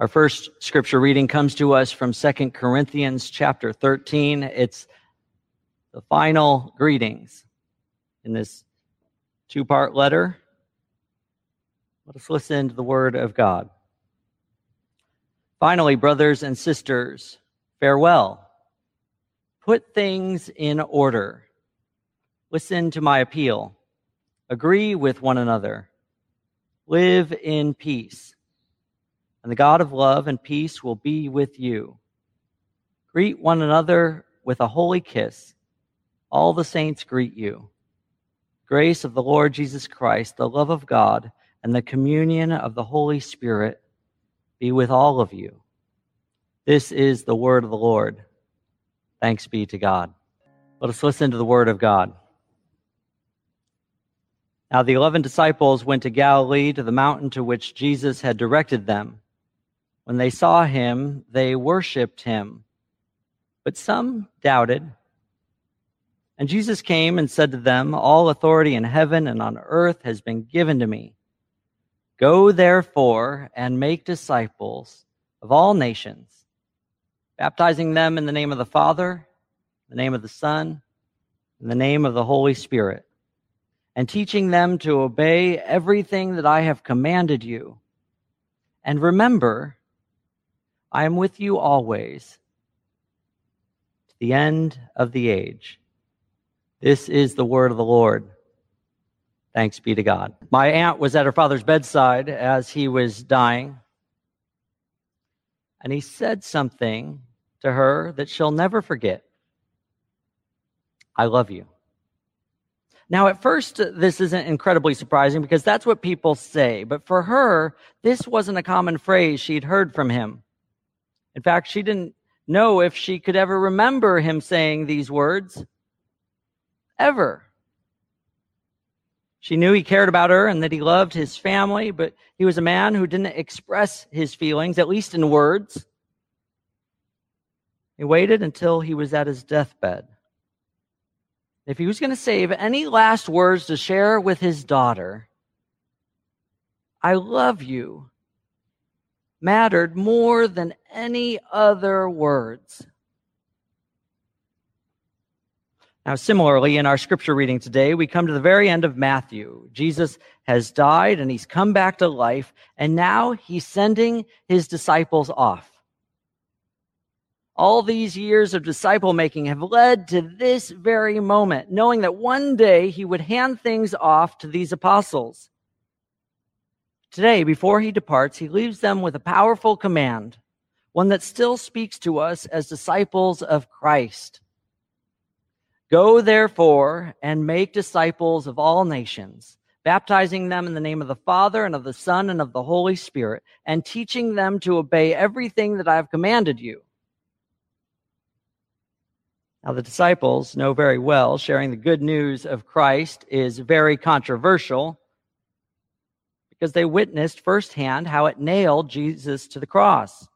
Our first scripture reading comes to us from 2 Corinthians chapter 13. It's the final greetings in this two part letter. Let us listen to the word of God. Finally, brothers and sisters, farewell. Put things in order. Listen to my appeal. Agree with one another. Live in peace. And the God of love and peace will be with you. Greet one another with a holy kiss. All the saints greet you. Grace of the Lord Jesus Christ, the love of God, and the communion of the Holy Spirit be with all of you. This is the word of the Lord. Thanks be to God. Let us listen to the word of God. Now the eleven disciples went to Galilee to the mountain to which Jesus had directed them. When they saw him, they worshiped him, but some doubted. And Jesus came and said to them, All authority in heaven and on earth has been given to me. Go therefore and make disciples of all nations, baptizing them in the name of the Father, the name of the Son, and the name of the Holy Spirit, and teaching them to obey everything that I have commanded you. And remember, I am with you always to the end of the age. This is the word of the Lord. Thanks be to God. My aunt was at her father's bedside as he was dying, and he said something to her that she'll never forget I love you. Now, at first, this isn't incredibly surprising because that's what people say. But for her, this wasn't a common phrase she'd heard from him. In fact, she didn't know if she could ever remember him saying these words ever. She knew he cared about her and that he loved his family, but he was a man who didn't express his feelings, at least in words. He waited until he was at his deathbed. If he was going to save any last words to share with his daughter, I love you mattered more than any other words. Now, similarly, in our scripture reading today, we come to the very end of Matthew. Jesus has died and he's come back to life, and now he's sending his disciples off. All these years of disciple making have led to this very moment, knowing that one day he would hand things off to these apostles. Today, before he departs, he leaves them with a powerful command, one that still speaks to us as disciples of Christ. Go therefore and make disciples of all nations, baptizing them in the name of the Father and of the Son and of the Holy Spirit, and teaching them to obey everything that I have commanded you. Now, the disciples know very well sharing the good news of Christ is very controversial because they witnessed firsthand how it nailed Jesus to the cross.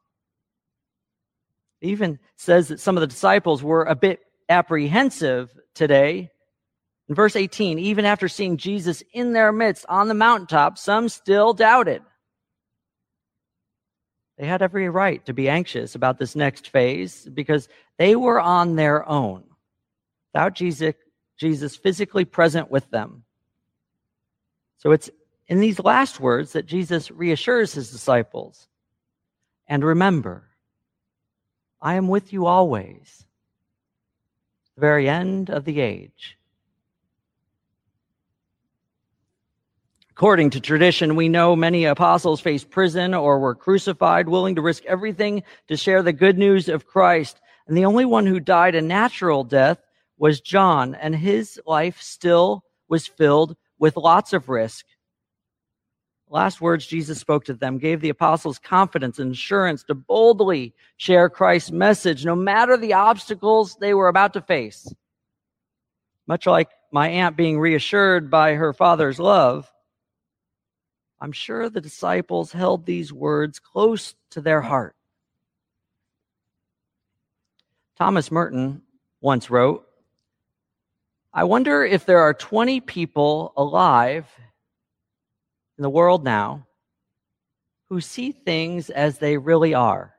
It even says that some of the disciples were a bit apprehensive today. In verse 18, even after seeing Jesus in their midst on the mountaintop, some still doubted. They had every right to be anxious about this next phase because they were on their own without Jesus, Jesus physically present with them. So it's in these last words that Jesus reassures his disciples. And remember, I am with you always the very end of the age. According to tradition, we know many apostles faced prison or were crucified, willing to risk everything to share the good news of Christ. And the only one who died a natural death was John, and his life still was filled with lots of risk last words Jesus spoke to them gave the apostles confidence and assurance to boldly share Christ's message, no matter the obstacles they were about to face. Much like my aunt being reassured by her father's love, I'm sure the disciples held these words close to their heart. Thomas Merton once wrote, I wonder if there are 20 people alive in the world now who see things as they really are.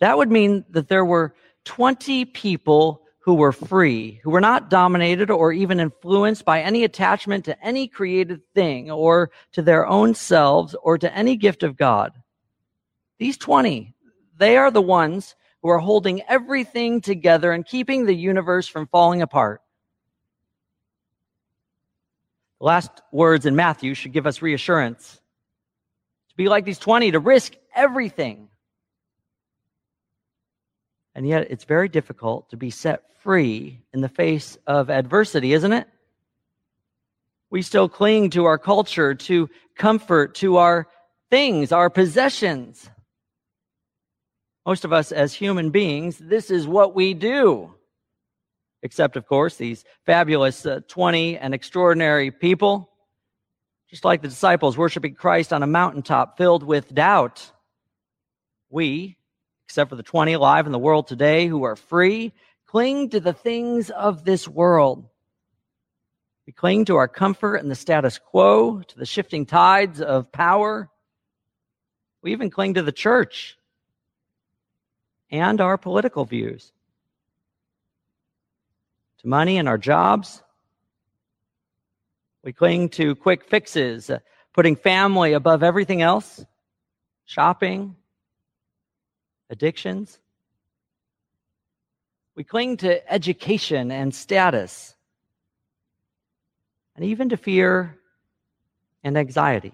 That would mean that there were 20 people who were free, who were not dominated or even influenced by any attachment to any created thing or to their own selves or to any gift of God. These 20, they are the ones who are holding everything together and keeping the universe from falling apart. Last words in Matthew should give us reassurance. To be like these 20, to risk everything. And yet it's very difficult to be set free in the face of adversity, isn't it? We still cling to our culture, to comfort, to our things, our possessions. Most of us as human beings, this is what we do. Except, of course, these fabulous uh, 20 and extraordinary people, just like the disciples worshiping Christ on a mountaintop filled with doubt. We, except for the 20 alive in the world today who are free, cling to the things of this world. We cling to our comfort and the status quo, to the shifting tides of power. We even cling to the church and our political views, to money and our jobs. We cling to quick fixes, putting family above everything else, shopping, addictions. We cling to education and status, and even to fear and anxiety.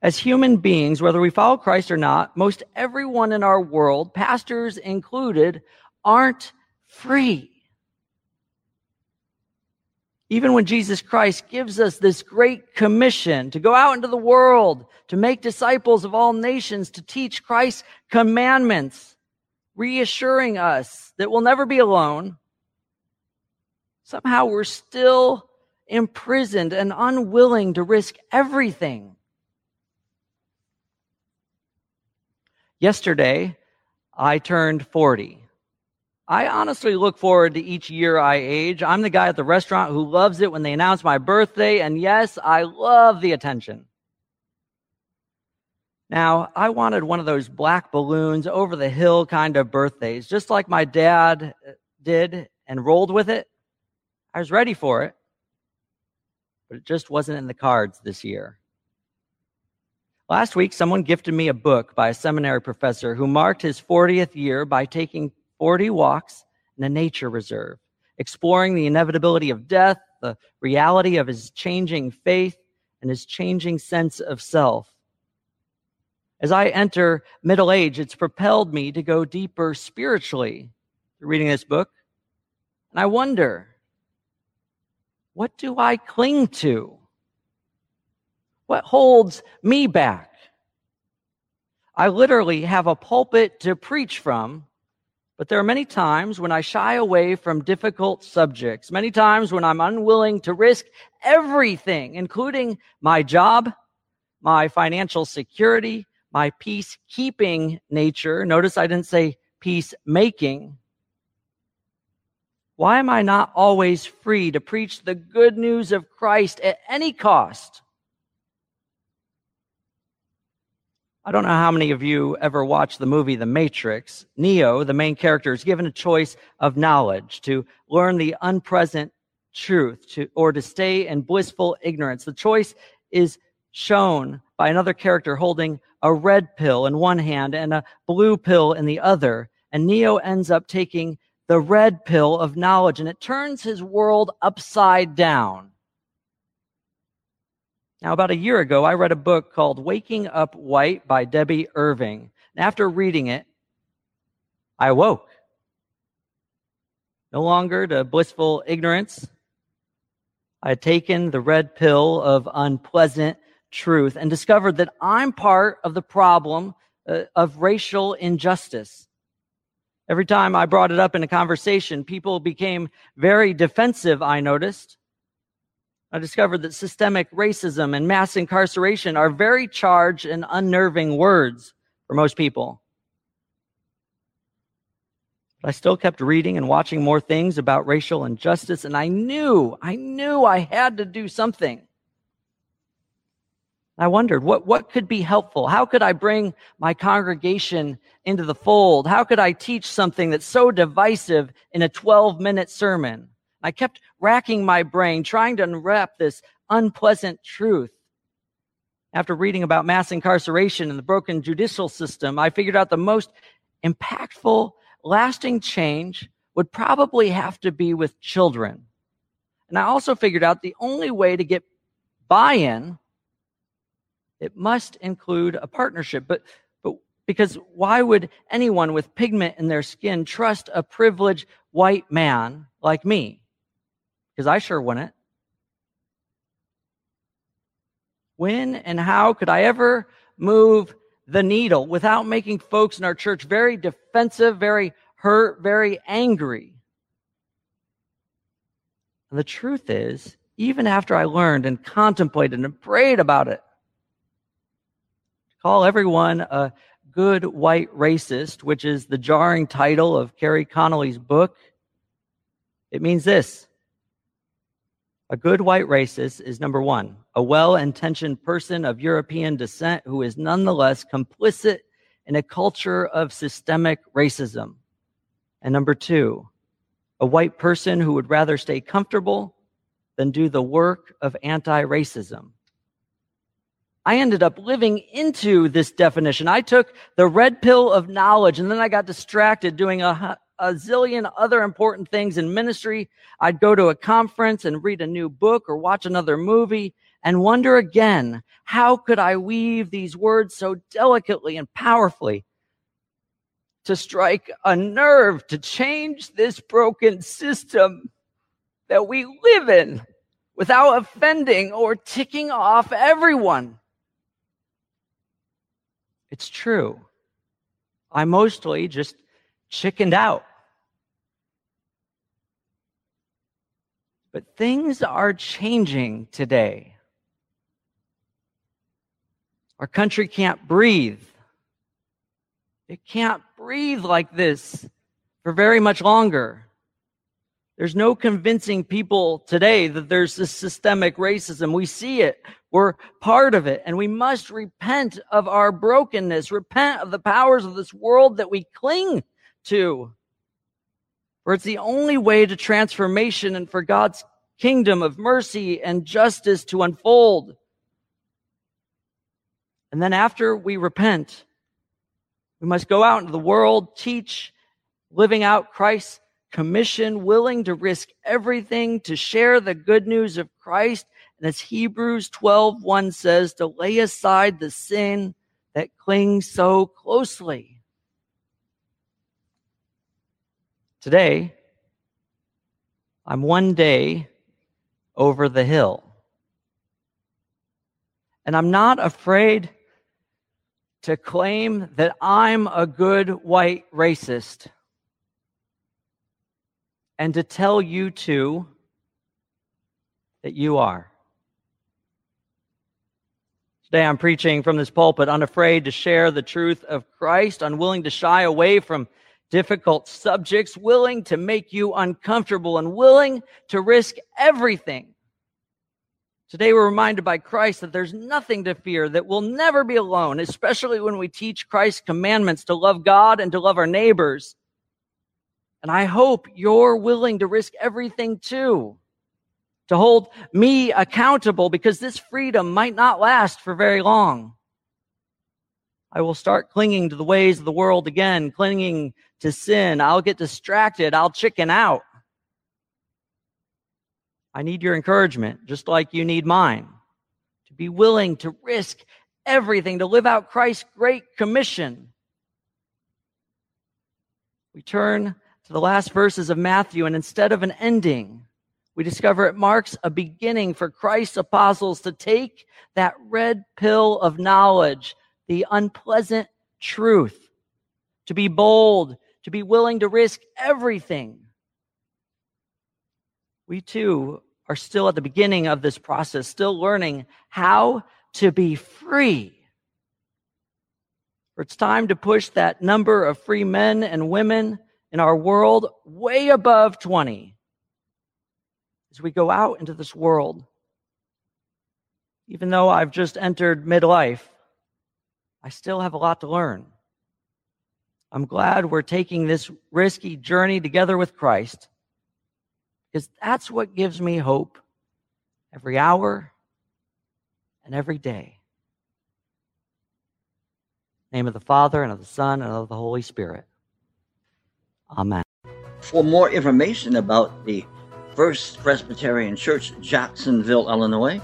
As human beings, whether we follow Christ or not, most everyone in our world, pastors included, aren't free. Even when Jesus Christ gives us this great commission to go out into the world, to make disciples of all nations, to teach Christ's commandments, reassuring us that we'll never be alone, somehow we're still imprisoned and unwilling to risk everything Yesterday, I turned 40. I honestly look forward to each year I age. I'm the guy at the restaurant who loves it when they announce my birthday, and yes, I love the attention. Now, I wanted one of those black balloons over the hill kind of birthdays, just like my dad uh, did and rolled with it. I was ready for it, but it just wasn't in the cards this year. Last week, someone gifted me a book by a seminary professor who marked his 40th year by taking 40 walks in a nature reserve, exploring the inevitability of death, the reality of his changing faith, and his changing sense of self. As I enter middle age, it's propelled me to go deeper spiritually through reading this book. And I wonder, what do I cling to? What holds me back? I literally have a pulpit to preach from, but there are many times when I shy away from difficult subjects, many times when I'm unwilling to risk everything, including my job, my financial security, my peacekeeping nature. Notice I didn't say peacemaking. Why am I not always free to preach the good news of Christ at any cost? I don't know how many of you ever watched the movie The Matrix. Neo, the main character, is given a choice of knowledge to learn the unpresent truth to, or to stay in blissful ignorance. The choice is shown by another character holding a red pill in one hand and a blue pill in the other. And Neo ends up taking the red pill of knowledge and it turns his world upside down. Now, about a year ago, I read a book called Waking Up White by Debby Irving. And after reading it, I awoke. No longer to blissful ignorance. I had taken the red pill of unpleasant truth and discovered that I'm part of the problem uh, of racial injustice. Every time I brought it up in a conversation, people became very defensive, I noticed. I discovered that systemic racism and mass incarceration are very charged and unnerving words for most people. But I still kept reading and watching more things about racial injustice, and I knew, I knew I had to do something. I wondered what, what could be helpful? How could I bring my congregation into the fold? How could I teach something that's so divisive in a 12 minute sermon? I kept racking my brain, trying to unwrap this unpleasant truth. After reading about mass incarceration and the broken judicial system, I figured out the most impactful, lasting change would probably have to be with children. And I also figured out the only way to get buy in, it must include a partnership. But, but because why would anyone with pigment in their skin trust a privileged white man like me? Because I sure wouldn't. When and how could I ever move the needle without making folks in our church very defensive, very hurt, very angry? And the truth is, even after I learned and contemplated and prayed about it, call everyone a good white racist, which is the jarring title of Kerry Connelly's book, it means this a good white racist is number one, a well intentioned person of European descent who is nonetheless complicit in a culture of systemic racism. And number two, a white person who would rather stay comfortable than do the work of anti racism. I ended up living into this definition. I took the red pill of knowledge and then I got distracted doing a, a zillion other important things in ministry. I'd go to a conference and read a new book or watch another movie and wonder again, how could I weave these words so delicately and powerfully to strike a nerve to change this broken system that we live in without offending or ticking off everyone? It's true. I mostly just chickened out. But things are changing today. Our country can't breathe. It can't breathe like this for very much longer. There's no convincing people today that there's this systemic racism. We see it. We're part of it. And we must repent of our brokenness, repent of the powers of this world that we cling to. For it's the only way to transformation and for God's kingdom of mercy and justice to unfold. And then after we repent, we must go out into the world, teach, living out Christ's commission, willing to risk everything to share the good news of Christ. And as Hebrews 12, 1 says, to lay aside the sin that clings so closely. Today, I'm one day over the hill. And I'm not afraid to claim that I'm a good white racist and to tell you too that you are. Today I'm preaching from this pulpit, unafraid to share the truth of Christ, unwilling to shy away from difficult subjects, willing to make you uncomfortable and willing to risk everything. Today we're reminded by Christ that there's nothing to fear, that we'll never be alone, especially when we teach Christ's commandments to love God and to love our neighbors. And I hope you're willing to risk everything too, to hold me accountable because this freedom might not last for very long. I will start clinging to the ways of the world again, clinging to sin. I'll get distracted. I'll chicken out. I need your encouragement, just like you need mine, to be willing to risk everything, to live out Christ's great commission. We turn to the last verses of Matthew, and instead of an ending, we discover it marks a beginning for Christ's apostles to take that red pill of knowledge the unpleasant truth, to be bold, to be willing to risk everything. We too are still at the beginning of this process, still learning how to be free. For it's time to push that number of free men and women in our world way above 20 as we go out into this world Even though I've just entered midlife, I still have a lot to learn. I'm glad we're taking this risky journey together with Christ because that's what gives me hope every hour and every day. name of the Father and of the Son and of the Holy Spirit. Amen. For more information about the First Presbyterian Church, Jacksonville, Illinois,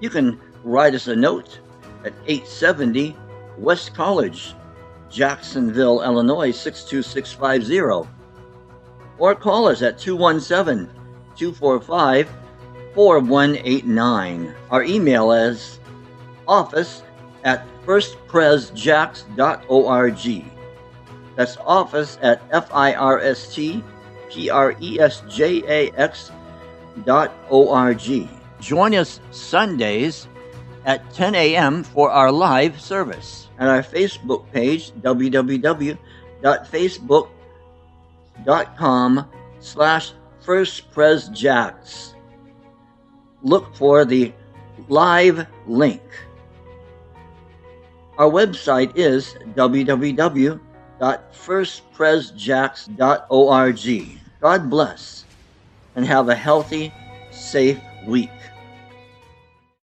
you can write us a note at 870 West College, Jacksonville, Illinois 62650. Or call us at 217 245 4189. Our email is office at firstpresjax.org. That's office at F I R S T P R E S J A X dot O R G. Join us Sundays at 10 a.m. for our live service. at our Facebook page, www.facebook.com slash firstpresjax. Look for the live link. Our website is www.firstpresjax.org. God bless and have a healthy, safe week.